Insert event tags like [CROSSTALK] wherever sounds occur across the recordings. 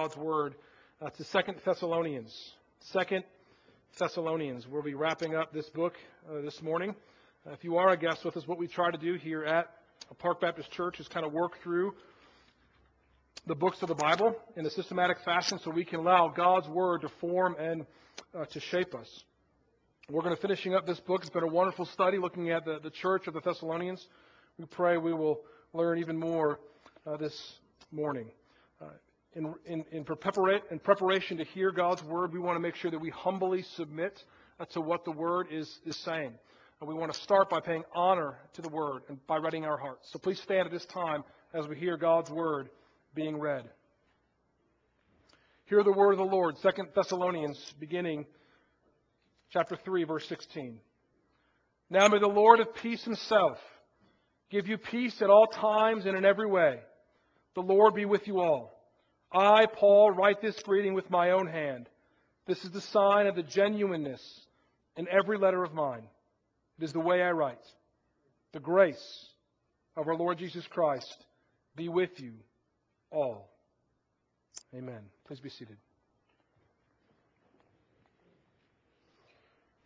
God's Word uh, to Second Thessalonians. Second Thessalonians. We'll be wrapping up this book uh, this morning. Uh, if you are a guest with us, what we try to do here at Park Baptist Church is kind of work through the books of the Bible in a systematic fashion so we can allow God's Word to form and uh, to shape us. We're going to finishing up this book. It's been a wonderful study looking at the, the church of the Thessalonians. We pray we will learn even more uh, this morning. In, in, in, preparation to hear God's word, we want to make sure that we humbly submit uh, to what the word is, is saying. And we want to start by paying honor to the word and by reading our hearts. So please stand at this time as we hear God's word being read. Hear the word of the Lord, 2 Thessalonians, beginning chapter 3, verse 16. Now may the Lord of peace himself give you peace at all times and in every way. The Lord be with you all. I, Paul, write this greeting with my own hand. This is the sign of the genuineness in every letter of mine. It is the way I write. The grace of our Lord Jesus Christ be with you all. Amen. Please be seated.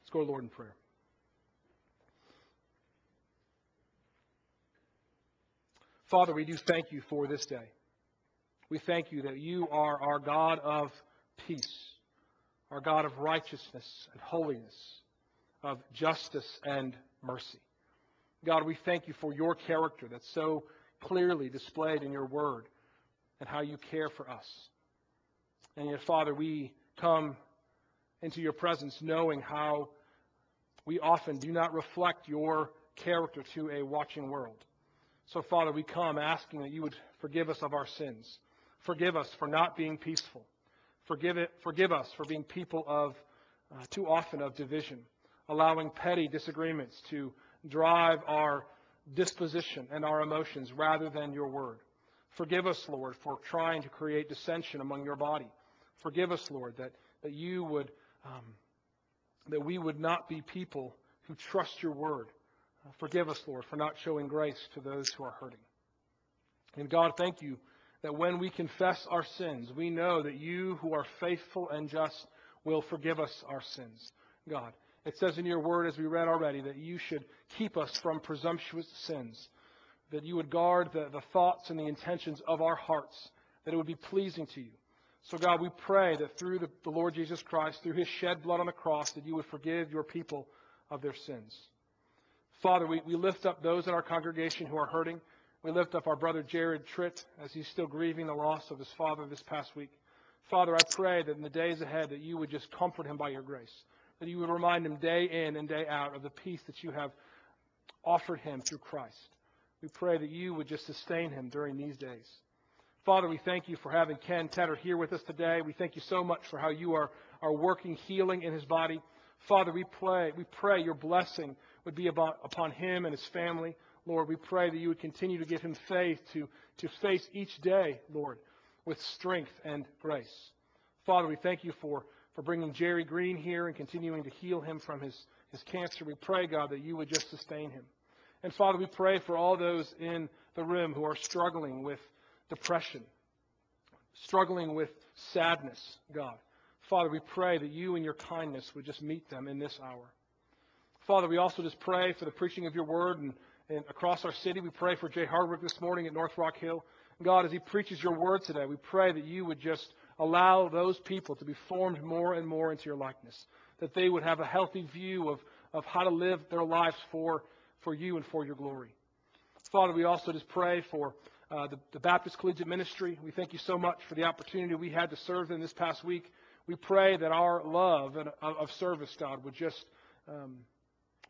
Let's go to Lord in prayer. Father, we do thank you for this day. We thank you that you are our God of peace, our God of righteousness and holiness, of justice and mercy. God, we thank you for your character that's so clearly displayed in your word and how you care for us. And yet, Father, we come into your presence knowing how we often do not reflect your character to a watching world. So, Father, we come asking that you would forgive us of our sins. Forgive us for not being peaceful. Forgive, it, forgive us for being people of, uh, too often, of division, allowing petty disagreements to drive our disposition and our emotions rather than your word. Forgive us, Lord, for trying to create dissension among your body. Forgive us, Lord, that, that you would, um, that we would not be people who trust your word. Forgive us, Lord, for not showing grace to those who are hurting. And God, thank you that when we confess our sins, we know that you who are faithful and just will forgive us our sins. God, it says in your word, as we read already, that you should keep us from presumptuous sins, that you would guard the, the thoughts and the intentions of our hearts, that it would be pleasing to you. So, God, we pray that through the, the Lord Jesus Christ, through his shed blood on the cross, that you would forgive your people of their sins. Father, we, we lift up those in our congregation who are hurting. We lift up our brother Jared Tritt as he's still grieving the loss of his father this past week. Father, I pray that in the days ahead that you would just comfort him by your grace, that you would remind him day in and day out of the peace that you have offered him through Christ. We pray that you would just sustain him during these days. Father, we thank you for having Ken Tedder here with us today. We thank you so much for how you are, are working healing in his body. Father, we pray, we pray your blessing would be about, upon him and his family. Lord, we pray that you would continue to give him faith to, to face each day, Lord, with strength and grace. Father, we thank you for, for bringing Jerry Green here and continuing to heal him from his, his cancer. We pray, God, that you would just sustain him. And Father, we pray for all those in the room who are struggling with depression, struggling with sadness, God. Father, we pray that you and your kindness would just meet them in this hour. Father, we also just pray for the preaching of your word and and across our city. We pray for Jay Hardwick this morning at North Rock Hill. God, as he preaches your word today, we pray that you would just allow those people to be formed more and more into your likeness, that they would have a healthy view of, of how to live their lives for, for you and for your glory. Father, we also just pray for uh, the, the Baptist Collegiate Ministry. We thank you so much for the opportunity we had to serve them this past week. We pray that our love of, of service, God, would just um,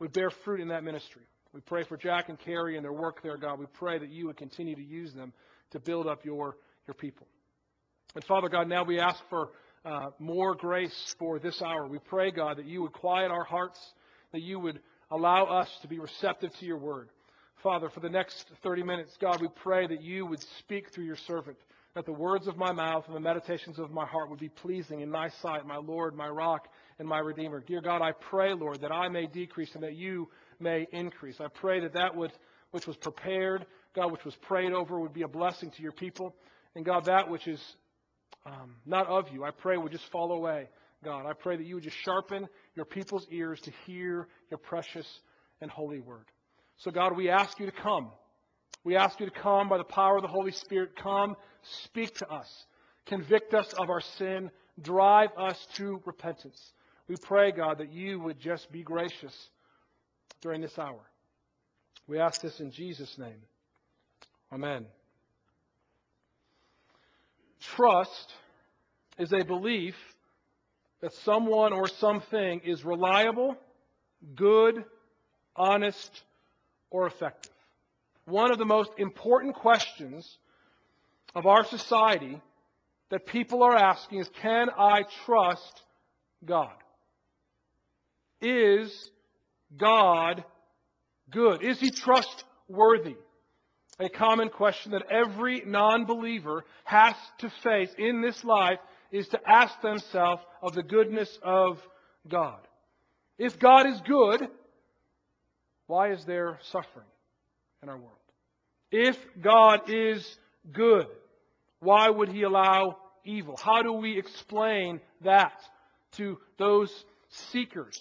would bear fruit in that ministry. We pray for Jack and Carrie and their work there, God. We pray that you would continue to use them to build up your, your people. And Father God, now we ask for uh, more grace for this hour. We pray, God, that you would quiet our hearts, that you would allow us to be receptive to your word. Father, for the next 30 minutes, God, we pray that you would speak through your servant, that the words of my mouth and the meditations of my heart would be pleasing in thy sight, my Lord, my rock, and my Redeemer. Dear God, I pray, Lord, that I may decrease and that you may increase. I pray that that would, which was prepared, God, which was prayed over, would be a blessing to your people. And God, that which is um, not of you, I pray would just fall away, God. I pray that you would just sharpen your people's ears to hear your precious and holy word. So, God, we ask you to come. We ask you to come by the power of the Holy Spirit. Come, speak to us, convict us of our sin, drive us to repentance. We pray, God, that you would just be gracious during this hour. We ask this in Jesus' name. Amen. Trust is a belief that someone or something is reliable, good, honest, or effective. One of the most important questions of our society that people are asking is can I trust God? Is God good? Is he trustworthy? A common question that every non believer has to face in this life is to ask themselves of the goodness of God. If God is good, why is there suffering in our world? If God is good, why would he allow evil? How do we explain that to those seekers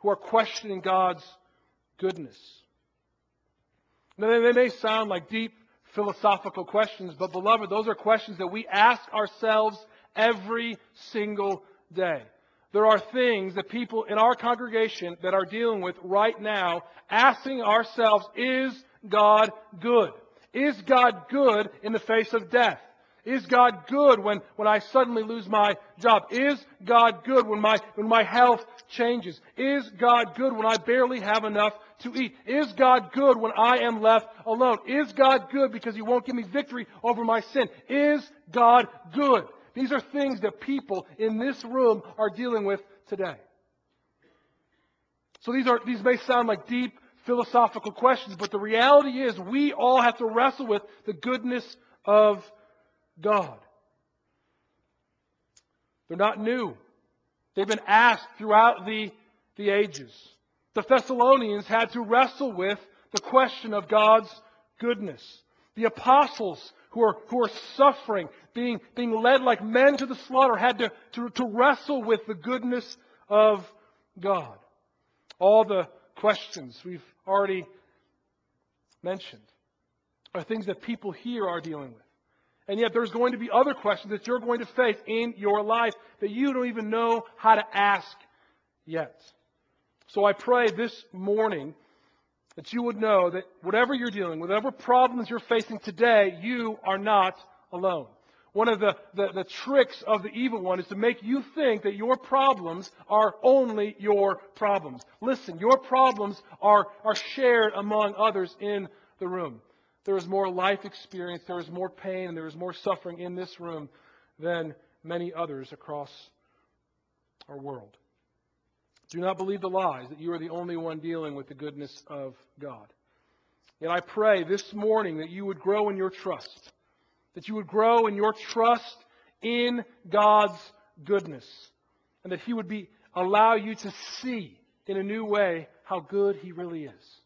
who are questioning God's goodness? Now, they may sound like deep philosophical questions, but beloved, those are questions that we ask ourselves every single day. There are things that people in our congregation that are dealing with right now, asking ourselves, is God good? Is God good in the face of death? Is God good when, when I suddenly lose my job? Is God good when my, when my health changes? Is God good when I barely have enough to eat? Is God good when I am left alone? Is God good because He won't give me victory over my sin? Is God good? These are things that people in this room are dealing with today. So these are, these may sound like deep philosophical questions, but the reality is we all have to wrestle with the goodness of God. They're not new. They've been asked throughout the, the ages. The Thessalonians had to wrestle with the question of God's goodness. The apostles who are, who are suffering, being, being led like men to the slaughter, had to, to, to wrestle with the goodness of God. All the questions we've already mentioned are things that people here are dealing with. And yet there's going to be other questions that you're going to face in your life that you don't even know how to ask yet. So I pray this morning that you would know that whatever you're dealing with, whatever problems you're facing today, you are not alone. One of the, the, the, tricks of the evil one is to make you think that your problems are only your problems. Listen, your problems are, are shared among others in the room. There is more life experience, there is more pain, and there is more suffering in this room than many others across our world. Do not believe the lies that you are the only one dealing with the goodness of God. Yet I pray this morning that you would grow in your trust, that you would grow in your trust in God's goodness, and that He would be allow you to see in a new way how good He really is.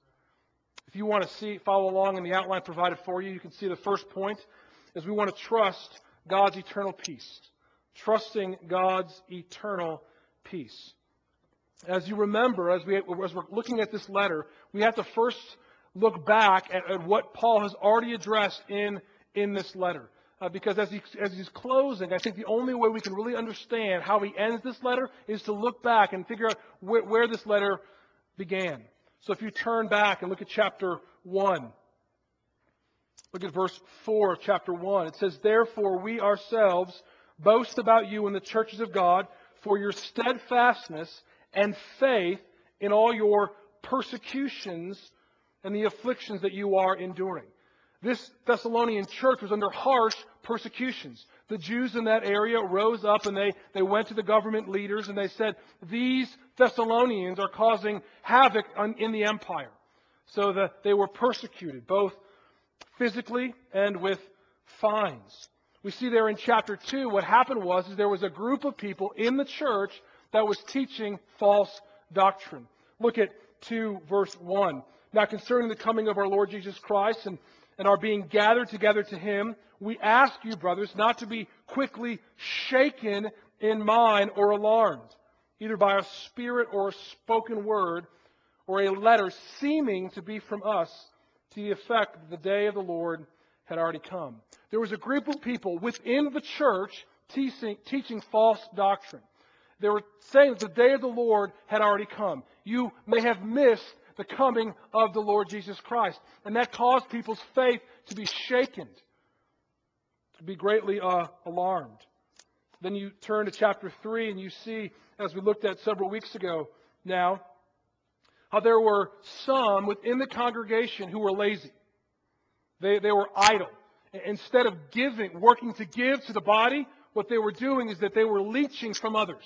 If you want to see follow along in the outline provided for you, you can see the first point is we want to trust God's eternal peace. Trusting God's eternal peace. As you remember, as, we, as we're looking at this letter, we have to first look back at, at what Paul has already addressed in, in this letter. Uh, because as, he, as he's closing, I think the only way we can really understand how he ends this letter is to look back and figure out where, where this letter began. So if you turn back and look at chapter 1, look at verse 4 of chapter 1. It says, Therefore we ourselves boast about you in the churches of God for your steadfastness and faith in all your persecutions and the afflictions that you are enduring. This Thessalonian church was under harsh persecutions. The Jews in that area rose up and they, they went to the government leaders and they said, These Thessalonians are causing havoc on, in the empire. So that they were persecuted, both physically and with fines. We see there in chapter 2 what happened was is there was a group of people in the church that was teaching false doctrine. Look at 2 verse 1. Now concerning the coming of our Lord Jesus Christ and, and are being gathered together to him, we ask you, brothers, not to be quickly shaken in mind or alarmed, either by a spirit or a spoken word or a letter seeming to be from us to the effect that the day of the Lord had already come. There was a group of people within the church teaching, teaching false doctrine. They were saying that the day of the Lord had already come. You may have missed the coming of the Lord Jesus Christ. And that caused people's faith to be shaken, to be greatly uh, alarmed. Then you turn to chapter 3 and you see, as we looked at several weeks ago now, how there were some within the congregation who were lazy. They, they were idle. Instead of giving, working to give to the body, what they were doing is that they were leeching from others.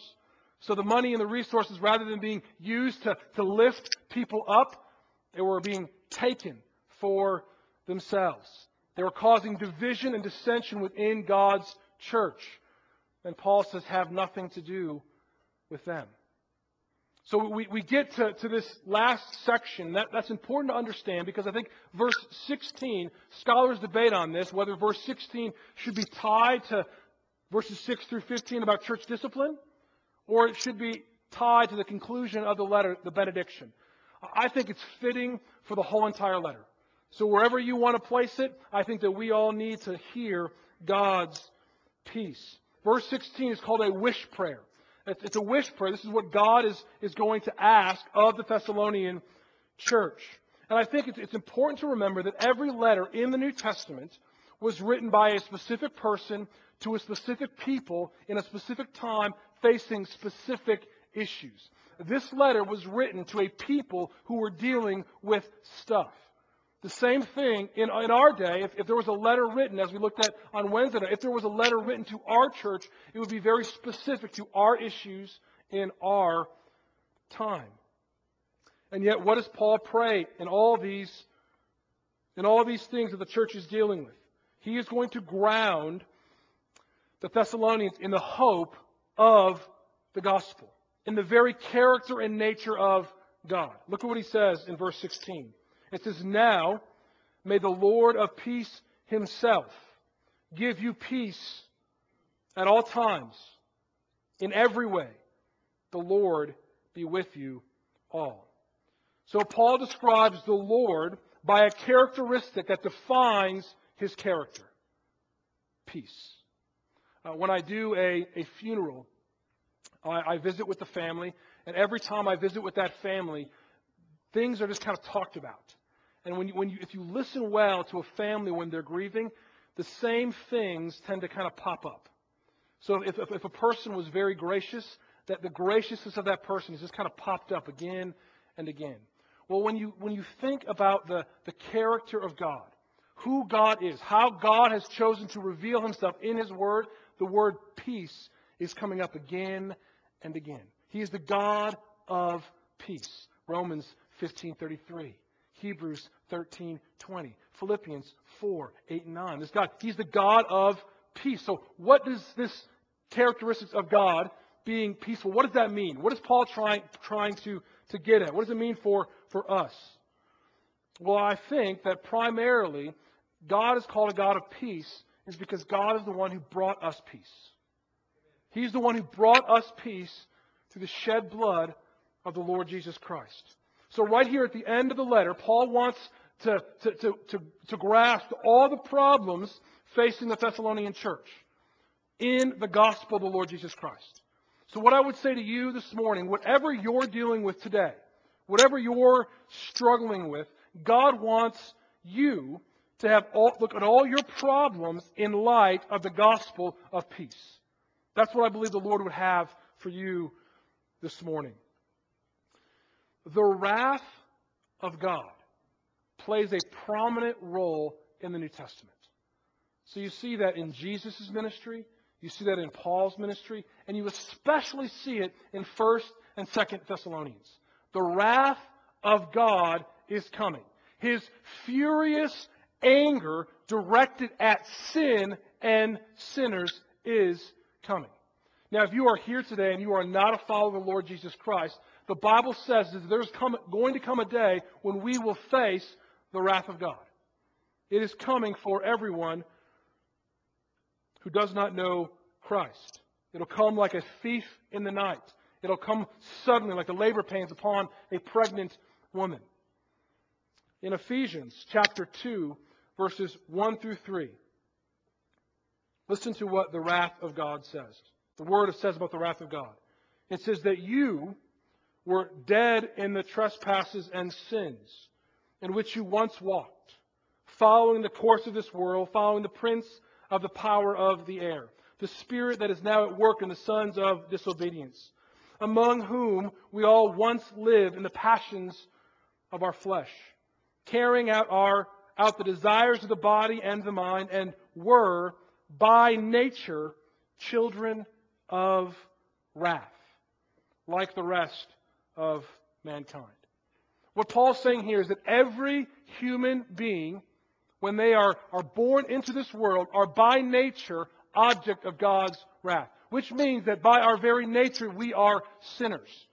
So the money and the resources, rather than being used to, to lift people up, they were being taken for themselves. They were causing division and dissension within God's church. And Paul says, have nothing to do with them. So we, we get to, to this last section. That, that's important to understand because I think verse 16, scholars debate on this, whether verse 16 should be tied to verses 6 through 15 about church discipline, or it should be tied to the conclusion of the letter, the benediction. I think it's fitting for the whole entire letter. So wherever you want to place it, I think that we all need to hear God's peace. Verse 16 is called a wish prayer. It's a wish prayer. This is what God is, is going to ask of the Thessalonian church. And I think it's, it's important to remember that every letter in the New Testament was written by a specific person to a specific people in a specific time facing specific issues. This letter was written to a people who were dealing with stuff. The same thing in, in our day, if, if there was a letter written, as we looked at on Wednesday, if there was a letter written to our church, it would be very specific to our issues in our time. And yet, what does Paul pray in all these, in all these things that the church is dealing with? He is going to ground the Thessalonians in the hope of the gospel, in the very character and nature of God. Look at what he says in verse 16. It says, Now may the Lord of peace himself give you peace at all times, in every way. The Lord be with you all. So Paul describes the Lord by a characteristic that defines his character peace. Uh, when I do a, a funeral, I, I visit with the family, and every time I visit with that family, things are just kind of talked about. And when you, when you, if you listen well to a family when they're grieving, the same things tend to kind of pop up. So if, if, if a person was very gracious, that the graciousness of that person is just kind of popped up again and again. Well, when you, when you think about the, the character of God, who God is, how God has chosen to reveal himself in his word, the word peace is coming up again and again. He is the God of peace. Romans 15:33. Hebrews 13:20. Philippians 4, 8, and 9. This God, He's the God of peace. So what does this characteristics of God being peaceful, what does that mean? What is Paul trying, trying to, to get at? What does it mean for, for us? Well, I think that primarily God is called a God of peace is because God is the one who brought us peace. He's the one who brought us peace through the shed blood of the Lord Jesus Christ. So, right here at the end of the letter, Paul wants to, to, to, to, to grasp all the problems facing the Thessalonian church in the gospel of the Lord Jesus Christ. So, what I would say to you this morning, whatever you're dealing with today, whatever you're struggling with, God wants you to have all, look at all your problems in light of the gospel of peace. That's what I believe the Lord would have for you this morning. The wrath of God plays a prominent role in the New Testament. So you see that in Jesus' ministry, you see that in Paul's ministry, and you especially see it in 1st and 2nd Thessalonians. The wrath of God is coming. His furious anger directed at sin and sinners is coming. Now, if you are here today and you are not a follower of the Lord Jesus Christ, the Bible says that there's come, going to come a day when we will face the wrath of God. It is coming for everyone who does not know Christ. It'll come like a thief in the night. It'll come suddenly like the labor pains upon a pregnant woman. In Ephesians chapter 2, verses 1 through 3, listen to what the wrath of God says. The word says about the wrath of God. It says that you were dead in the trespasses and sins in which you once walked, following the course of this world, following the prince of the power of the air, the spirit that is now at work in the sons of disobedience, among whom we all once lived in the passions of our flesh, carrying out our out the desires of the body and the mind, and were by nature children of wrath, like the rest of mankind. What Paul's saying here is that every human being, when they are, are born into this world, are by nature object of God's wrath, which means that by our very nature we are sinners.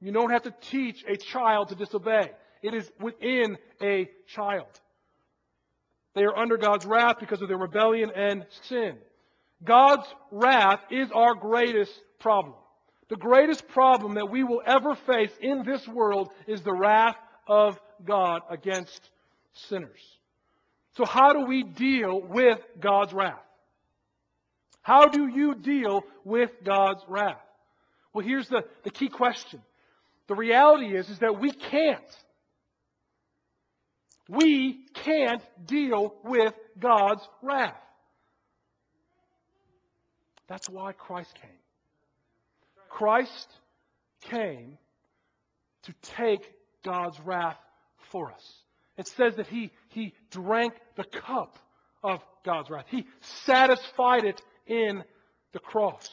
You don't have to teach a child to disobey. It is within a child. They are under God's wrath because of their rebellion and sin. God's wrath is our greatest problem. The greatest problem that we will ever face in this world is the wrath of God against sinners. So, how do we deal with God's wrath? How do you deal with God's wrath? Well, here's the, the key question. The reality is, is that we can't. We can't deal with God's wrath. That's why Christ came. Christ came to take God's wrath for us. It says that he, he drank the cup of God's wrath. He satisfied it in the cross.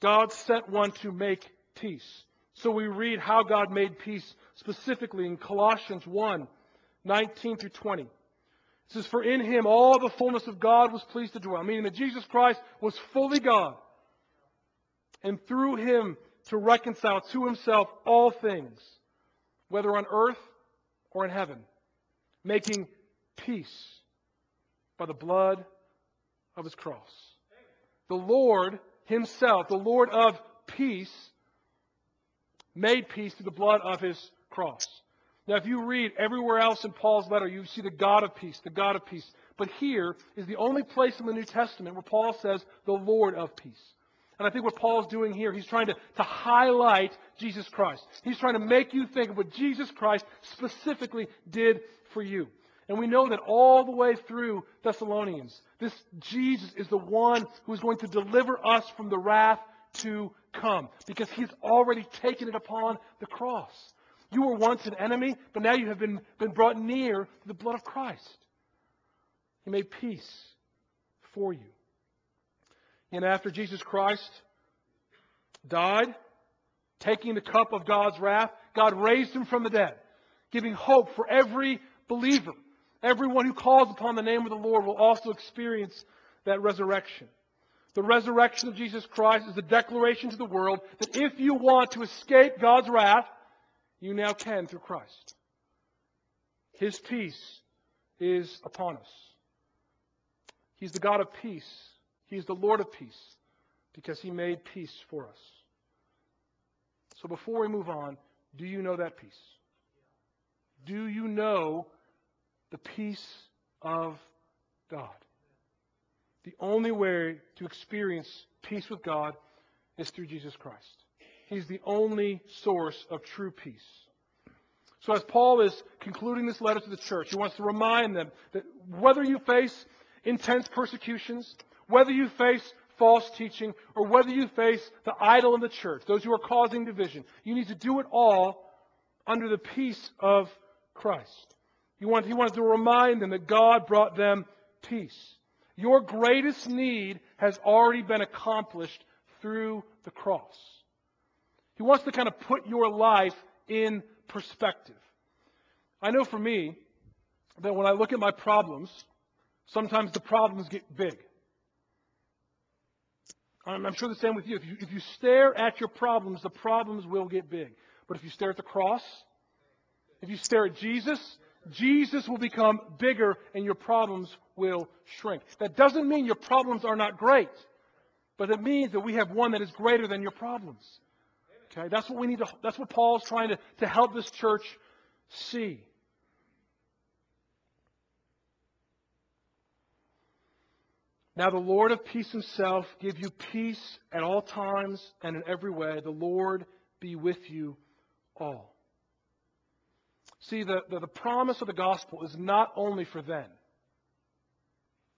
God sent one to make peace. So we read how God made peace specifically in Colossians 1 19 through 20. It says, For in him all the fullness of God was pleased to dwell, meaning that Jesus Christ was fully God and through him to reconcile to himself all things, whether on earth or in heaven, making peace by the blood of his cross. The Lord himself, the Lord of peace, made peace through the blood of his cross. Now, if you read everywhere else in Paul's letter, you see the God of peace, the God of peace. But here is the only place in the New Testament where Paul says the Lord of peace. And I think what Paul's doing here, he's trying to, to highlight Jesus Christ. He's trying to make you think of what Jesus Christ specifically did for you. And we know that all the way through Thessalonians, this Jesus is the one who is going to deliver us from the wrath to come because he's already taken it upon the cross. You were once an enemy, but now you have been, been brought near to the blood of Christ. He made peace for you. And after Jesus Christ died, taking the cup of God's wrath, God raised him from the dead, giving hope for every believer. Everyone who calls upon the name of the Lord will also experience that resurrection. The resurrection of Jesus Christ is a declaration to the world that if you want to escape God's wrath, you now can through Christ. His peace is upon us. He's the God of peace. He's the Lord of peace because he made peace for us. So before we move on, do you know that peace? Do you know the peace of God? The only way to experience peace with God is through Jesus Christ. He's the only source of true peace. So, as Paul is concluding this letter to the church, he wants to remind them that whether you face intense persecutions, whether you face false teaching, or whether you face the idol in the church, those who are causing division, you need to do it all under the peace of Christ. He wanted, he wanted to remind them that God brought them peace. Your greatest need has already been accomplished through the cross. He wants to kind of put your life in perspective. I know for me that when I look at my problems, sometimes the problems get big. I'm, sure the same with you. If, you. if you stare at your problems, the problems will get big. But if you stare at the cross, if you stare at Jesus, Jesus will become bigger and your problems will shrink. That doesn't mean your problems are not great, but it means that we have one that is greater than your problems. Okay? That's what we need to, that's what Paul's trying to, to help this church see. Now the Lord of peace himself give you peace at all times and in every way. The Lord be with you all. See, the, the, the promise of the gospel is not only for them.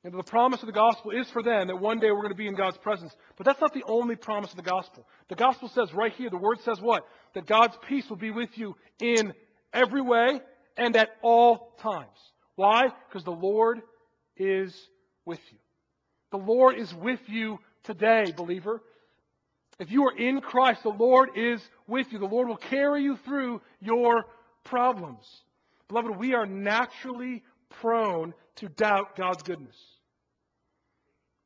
And the promise of the gospel is for them that one day we're going to be in God's presence. But that's not the only promise of the gospel. The gospel says right here, the word says what? That God's peace will be with you in every way and at all times. Why? Because the Lord is with you. The Lord is with you today, believer. If you are in Christ, the Lord is with you. The Lord will carry you through your problems. Beloved, we are naturally prone to doubt God's goodness.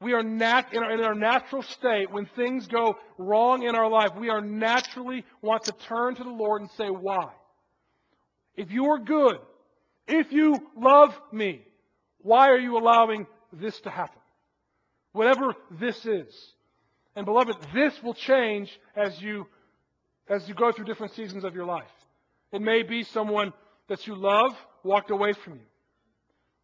We are nat- in, our, in our natural state, when things go wrong in our life, we are naturally want to turn to the Lord and say, Why? If you are good, if you love me, why are you allowing this to happen? Whatever this is. And beloved, this will change as you as you go through different seasons of your life. It may be someone that you love walked away from you.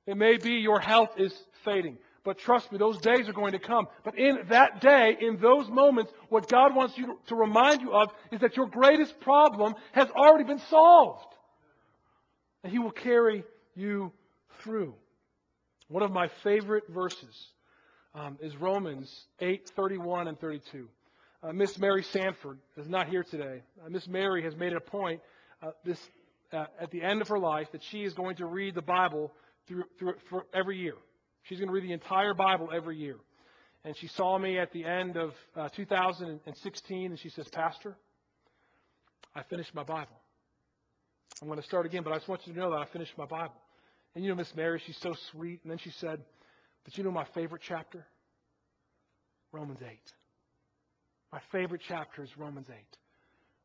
It may be your health is fading. But trust me, those days are going to come. But in that day, in those moments, what God wants you to remind you of is that your greatest problem has already been solved. And He will carry you through. One of my favorite verses um, is Romans 8 31 and 32. Uh, Miss Mary Sanford is not here today. Uh, Miss Mary has made it a point uh, this, uh, at the end of her life that she is going to read the Bible through, through for every year. She's going to read the entire Bible every year. And she saw me at the end of uh, 2016, and she says, Pastor, I finished my Bible. I'm going to start again, but I just want you to know that I finished my Bible. And you know, Miss Mary, she's so sweet. And then she said, But you know my favorite chapter? Romans 8. My favorite chapter is Romans 8.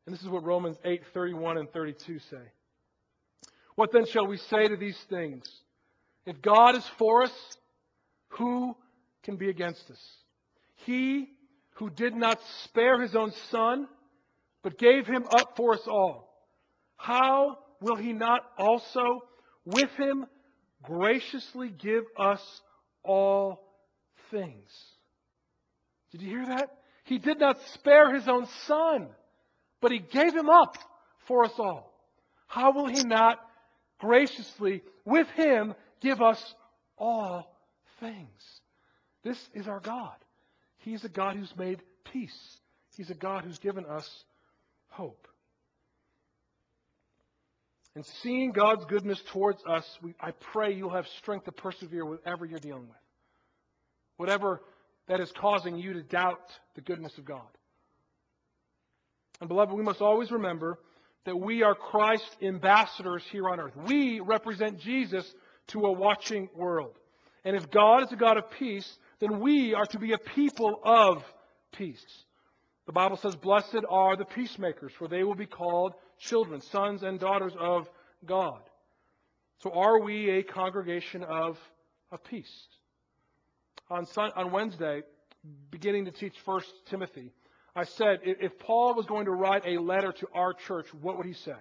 And this is what Romans 8, 31 and 32 say. What then shall we say to these things? If God is for us, who can be against us? He who did not spare his own son, but gave him up for us all, how will he not also with him graciously give us all things? Did you hear that? He did not spare his own son but he gave him up for us all. How will he not graciously, with him, give us all things? This is our God. He's a God who's made peace. He's a God who's given us hope. And seeing God's goodness towards us, we, I pray you'll have strength to persevere whatever you're dealing with. Whatever that is causing you to doubt the goodness of God. And beloved, we must always remember that we are Christ's ambassadors here on earth. We represent Jesus to a watching world. And if God is a God of peace, then we are to be a people of peace. The Bible says, Blessed are the peacemakers, for they will be called children, sons and daughters of God. So are we a congregation of, of peace? On, on Wednesday, beginning to teach First Timothy, I said, if Paul was going to write a letter to our church, what would he say?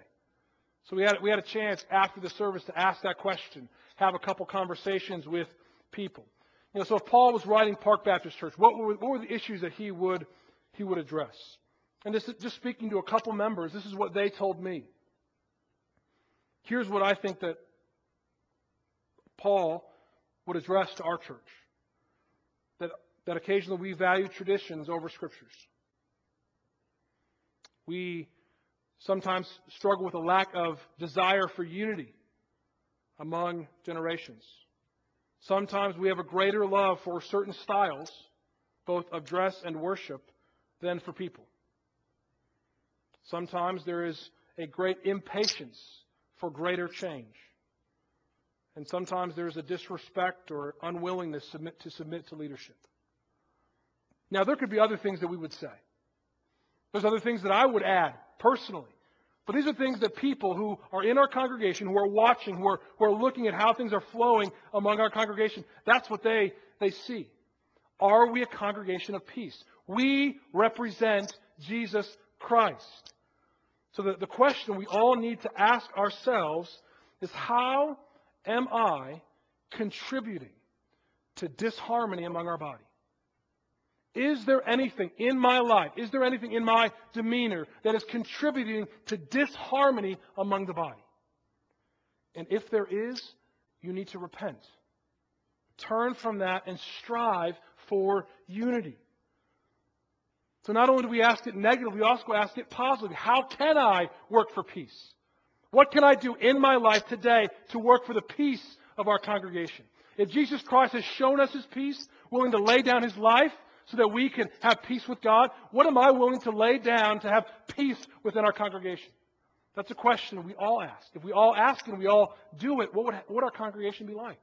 So we had, we had a chance after the service to ask that question, have a couple conversations with people. You know, so if Paul was writing Park Baptist Church, what were, what were the issues that he would, he would address? And this, just speaking to a couple members, this is what they told me. Here's what I think that Paul would address to our church. That, that occasionally we value traditions over scriptures. We sometimes struggle with a lack of desire for unity among generations. Sometimes we have a greater love for certain styles, both of dress and worship, than for people. Sometimes there is a great impatience for greater change. And sometimes there is a disrespect or unwillingness submit, to submit to leadership. Now, there could be other things that we would say. There's other things that I would add personally. But these are things that people who are in our congregation, who are watching, who are, who are looking at how things are flowing among our congregation, that's what they, they see. Are we a congregation of peace? We represent Jesus Christ. So the, the question we all need to ask ourselves is how am I contributing to disharmony among our body? Is there anything in my life, is there anything in my demeanor that is contributing to disharmony among the body? And if there is, you need to repent. Turn from that and strive for unity. So not only do we ask it negatively, we also ask it positively. How can I work for peace? What can I do in my life today to work for the peace of our congregation? If Jesus Christ has shown us his peace, willing to lay down his life so that we can have peace with God, what am I willing to lay down to have peace within our congregation? That's a question we all ask. If we all ask and we all do it, what would, what would our congregation be like?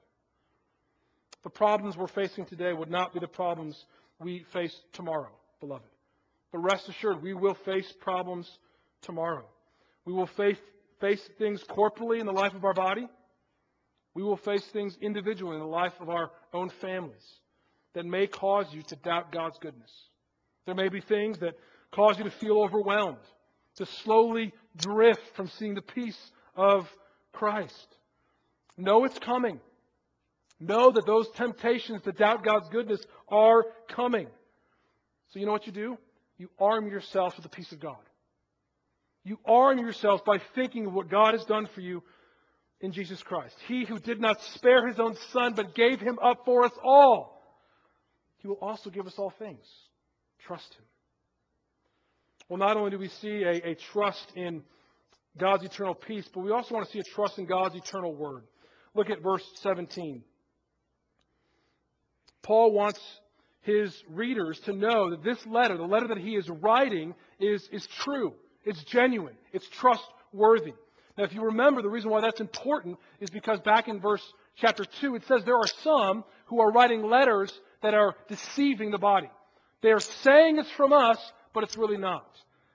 The problems we're facing today would not be the problems we face tomorrow, beloved. But rest assured, we will face problems tomorrow. We will face, face things corporally in the life of our body. We will face things individually in the life of our own families that may cause you to doubt God's goodness. There may be things that cause you to feel overwhelmed, to slowly drift from seeing the peace of Christ. Know it's coming. Know that those temptations to doubt God's goodness are coming. So you know what you do? You arm yourself with the peace of God. You arm yourself by thinking of what God has done for you in Jesus Christ. He who did not spare his own son, but gave him up for us all. He will also give us all things. Trust him. Well, not only do we see a, a trust in God's eternal peace, but we also want to see a trust in God's eternal word. Look at verse 17. Paul wants his readers to know that this letter, the letter that he is writing, is, is true. It's genuine. It's trustworthy. Now, if you remember, the reason why that's important is because back in verse chapter 2, it says there are some who are writing letters that are deceiving the body. They are saying it's from us, but it's really not.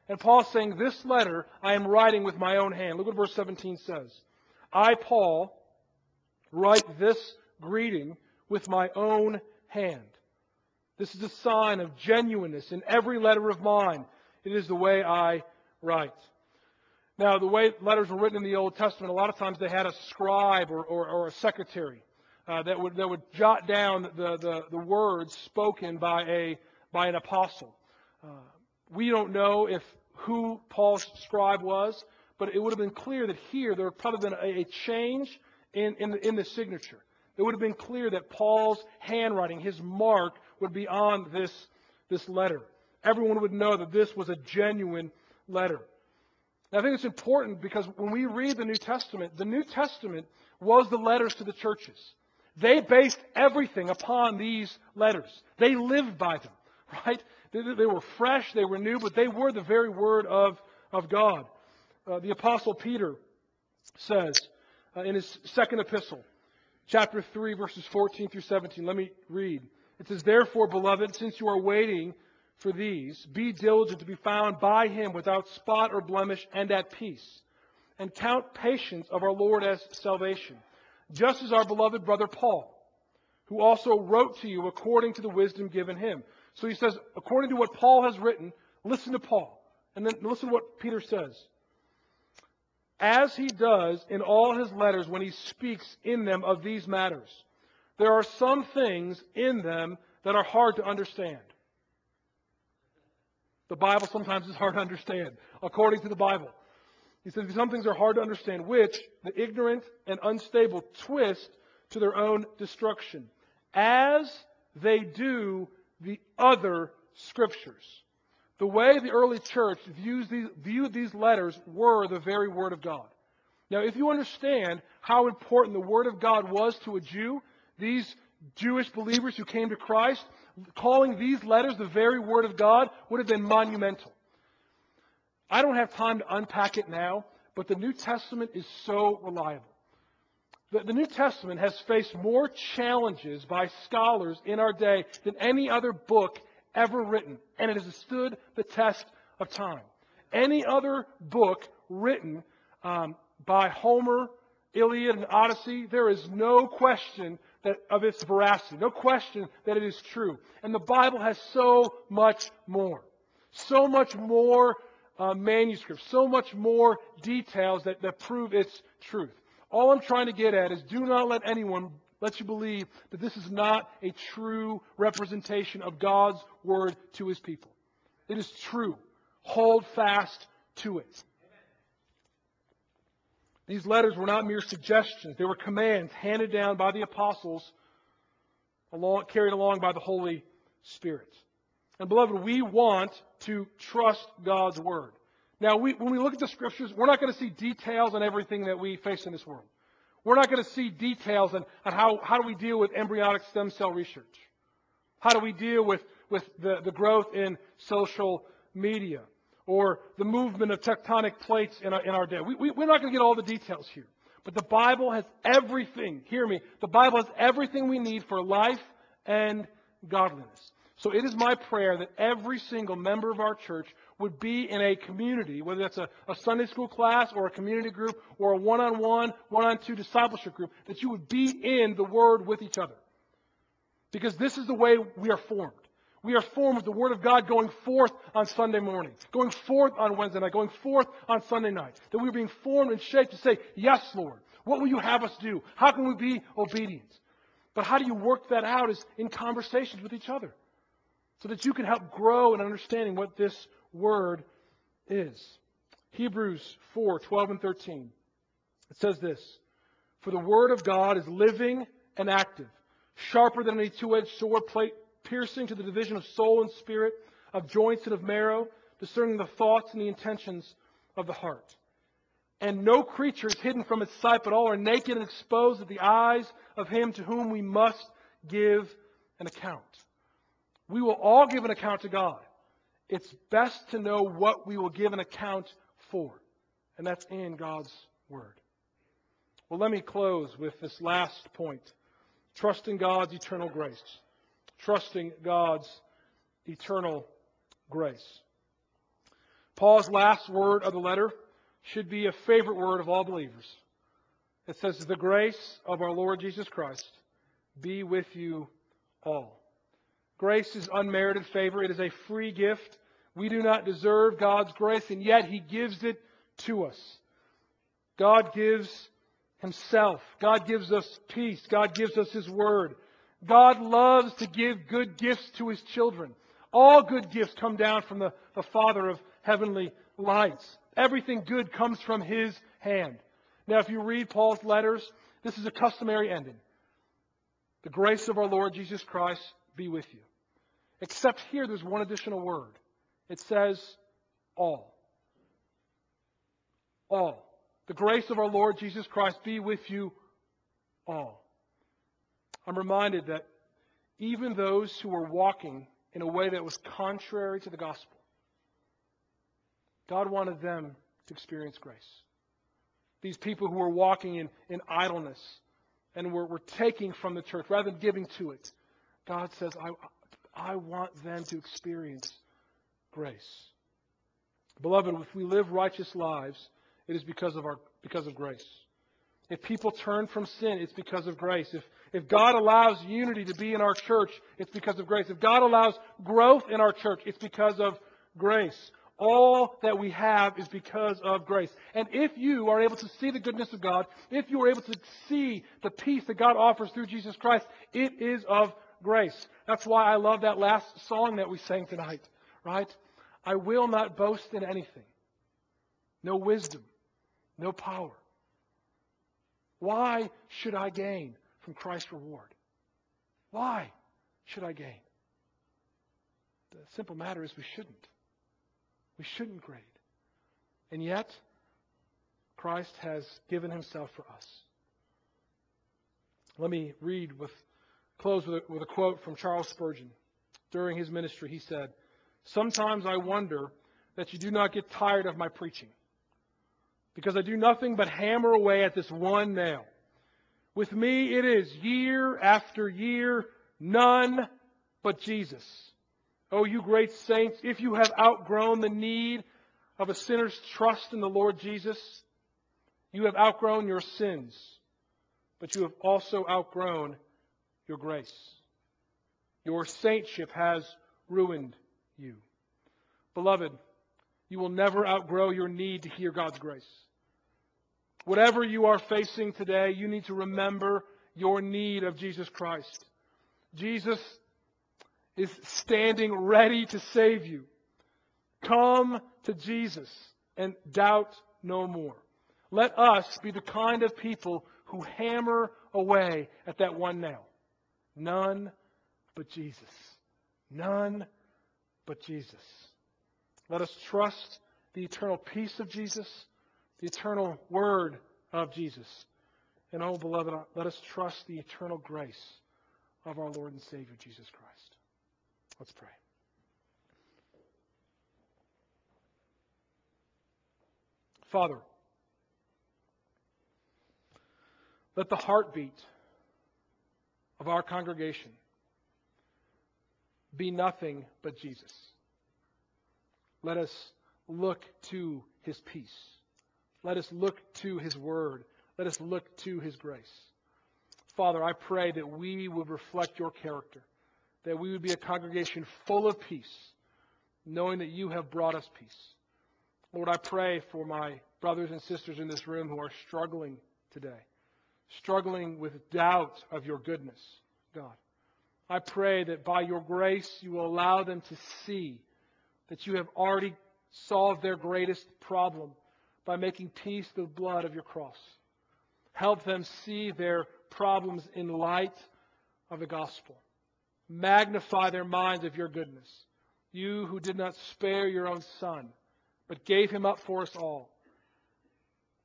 And Paul's saying, This letter I am writing with my own hand. Look what verse 17 says. I, Paul, write this greeting with my own hand. This is a sign of genuineness in every letter of mine. It is the way I write. Now, the way letters were written in the Old Testament, a lot of times they had a scribe or, or, or a secretary uh, that, would, that would jot down the, the, the words spoken by, a, by an apostle. Uh, we don't know if who Paul's scribe was, but it would have been clear that here there would probably been a, a change in, in, the, in the signature. It would have been clear that Paul's handwriting, his mark, would be on this, this letter. Everyone would know that this was a genuine letter. Now, I think it's important because when we read the New Testament, the New Testament was the letters to the churches. They based everything upon these letters. They lived by them, [LAUGHS] right? They, they were fresh, they were new, but they were the very word of, of God. Uh, the Apostle Peter says uh, in his second epistle, chapter 3, verses 14 through 17, let me read. It says, Therefore, beloved, since you are waiting for these, be diligent to be found by him without spot or blemish and at peace. And count patience of our Lord as salvation, just as our beloved brother Paul, who also wrote to you according to the wisdom given him. So he says, according to what Paul has written, listen to Paul. And then listen to what Peter says. As he does in all his letters when he speaks in them of these matters there are some things in them that are hard to understand. The Bible sometimes is hard to understand, according to the Bible. He says some things are hard to understand, which the ignorant and unstable twist to their own destruction, as they do the other scriptures. The way the early church views these, viewed these letters were the very Word of God. Now, if you understand how important the Word of God was to a Jew, these Jewish believers who came to Christ, calling these letters the very Word of God would have been monumental. I don't have time to unpack it now, but the New Testament is so reliable. The, the New Testament has faced more challenges by scholars in our day than any other book ever written, and it has stood the test of time. any other book written um, by Homer, Iliad, and Odyssey, there is no question that, of its veracity, no question that it is true. And the Bible has so much more, so much more uh, manuscripts, so much more details that, that prove its truth. All I'm trying to get at is do not let anyone let you believe that this is not a true representation of God's word to his people. It is true. Hold fast to it. These letters were not mere suggestions, they were commands handed down by the apostles, along, carried along by the Holy Spirit. And beloved, we want to trust God's Word. Now, we, when we look at the Scriptures, we're not going to see details on everything that we face in this world. We're not going to see details on, on how, how do we deal with embryonic stem cell research. How do we deal with, with the, the growth in social media or the movement of tectonic plates in our, in our day? We, we, we're not going to get all the details here. But the Bible has everything, hear me, the Bible has everything we need for life and godliness. So it is my prayer that every single member of our church would be in a community, whether that's a, a Sunday school class or a community group or a one on one, one on two discipleship group, that you would be in the Word with each other. Because this is the way we are formed. We are formed with the Word of God going forth on Sunday morning, going forth on Wednesday night, going forth on Sunday night. That we're being formed and shaped to say, Yes, Lord. What will you have us do? How can we be obedient? But how do you work that out is in conversations with each other so that you can help grow in understanding what this word is. Hebrews 4 12 and 13. It says this For the word of God is living and active, sharper than any two edged sword, piercing to the division of soul and spirit, of joints and of marrow, discerning the thoughts and the intentions of the heart. And no creature is hidden from its sight, but all are naked and exposed at the eyes of him to whom we must give an account. We will all give an account to God. It's best to know what we will give an account for, and that's in God's Word. Well, let me close with this last point trusting God's eternal grace. Trusting God's eternal grace. Paul's last word of the letter should be a favorite word of all believers. It says, The grace of our Lord Jesus Christ be with you all. Grace is unmerited favor. It is a free gift. We do not deserve God's grace, and yet He gives it to us. God gives Himself. God gives us peace. God gives us His Word. God loves to give good gifts to His children. All good gifts come down from the, the Father of heavenly lights. Everything good comes from His hand. Now, if you read Paul's letters, this is a customary ending. The grace of our Lord Jesus Christ be with you. Except here, there's one additional word. It says, all. All. The grace of our Lord Jesus Christ be with you all. I'm reminded that even those who were walking in a way that was contrary to the gospel, God wanted them to experience grace. These people who were walking in, in idleness and were, were taking from the church rather than giving to it, God says, I, I want them to experience grace. Beloved, if we live righteous lives, it is because of, our, because of grace. If people turn from sin, it's because of grace. If, if God allows unity to be in our church, it's because of grace. If God allows growth in our church, it's because of grace. All that we have is because of grace. And if you are able to see the goodness of God, if you are able to see the peace that God offers through Jesus Christ, it is of grace. That's why I love that last song that we sang tonight, right? I will not boast in anything. No wisdom, no power. Why should I gain from Christ's reward? Why should I gain? The simple matter is we shouldn't. We shouldn't grade. And yet, Christ has given himself for us. Let me read with close with a, with a quote from Charles Spurgeon. During his ministry, he said, Sometimes I wonder that you do not get tired of my preaching, because I do nothing but hammer away at this one nail. With me, it is year after year, none but Jesus. Oh, you great saints, if you have outgrown the need of a sinner's trust in the Lord Jesus, you have outgrown your sins, but you have also outgrown your grace. Your saintship has ruined you. Beloved, you will never outgrow your need to hear God's grace. Whatever you are facing today, you need to remember your need of Jesus Christ. Jesus is standing ready to save you. Come to Jesus and doubt no more. Let us be the kind of people who hammer away at that one nail. None but Jesus. None but Jesus. Let us trust the eternal peace of Jesus, the eternal word of Jesus. And oh, beloved, let us trust the eternal grace of our Lord and Savior, Jesus Christ. Let's pray. Father, let the heartbeat of our congregation be nothing but Jesus. Let us look to his peace. Let us look to his word. Let us look to his grace. Father, I pray that we would reflect your character, that we would be a congregation full of peace, knowing that you have brought us peace. Lord, I pray for my brothers and sisters in this room who are struggling today, struggling with doubt of your goodness, God. I pray that by your grace you will allow them to see that you have already solved their greatest problem by making peace through the blood of your cross. Help them see their problems in light of the gospel. Magnify their minds of your goodness. You who did not spare your own son, but gave him up for us all.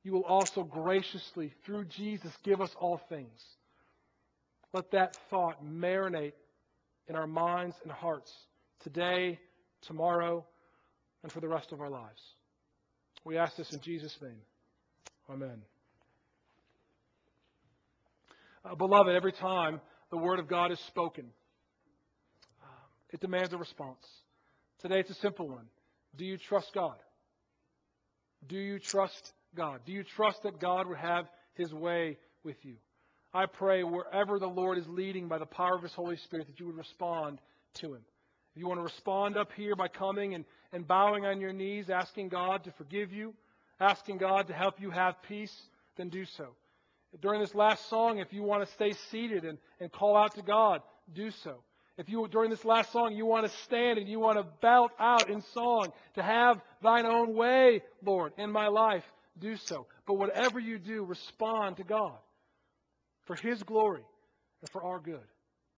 You will also graciously, through Jesus, give us all things. Let that thought marinate in our minds and hearts today, tomorrow, and for the rest of our lives. We ask this in Jesus' name. Amen. Uh, beloved, every time the Word of God is spoken, uh, it demands a response. Today it's a simple one. Do you trust God? Do you trust God? Do you trust that God would have His way with you? I pray wherever the Lord is leading by the power of His Holy Spirit that you would respond to Him. If you want to respond up here by coming and, and bowing on your knees, asking God to forgive you, asking God to help you have peace, then do so. During this last song, if you want to stay seated and, and call out to God, do so. If you, during this last song, you want to stand and you want to belt out in song to have thine own way, Lord, in my life, do so. But whatever you do, respond to God for His glory and for our good.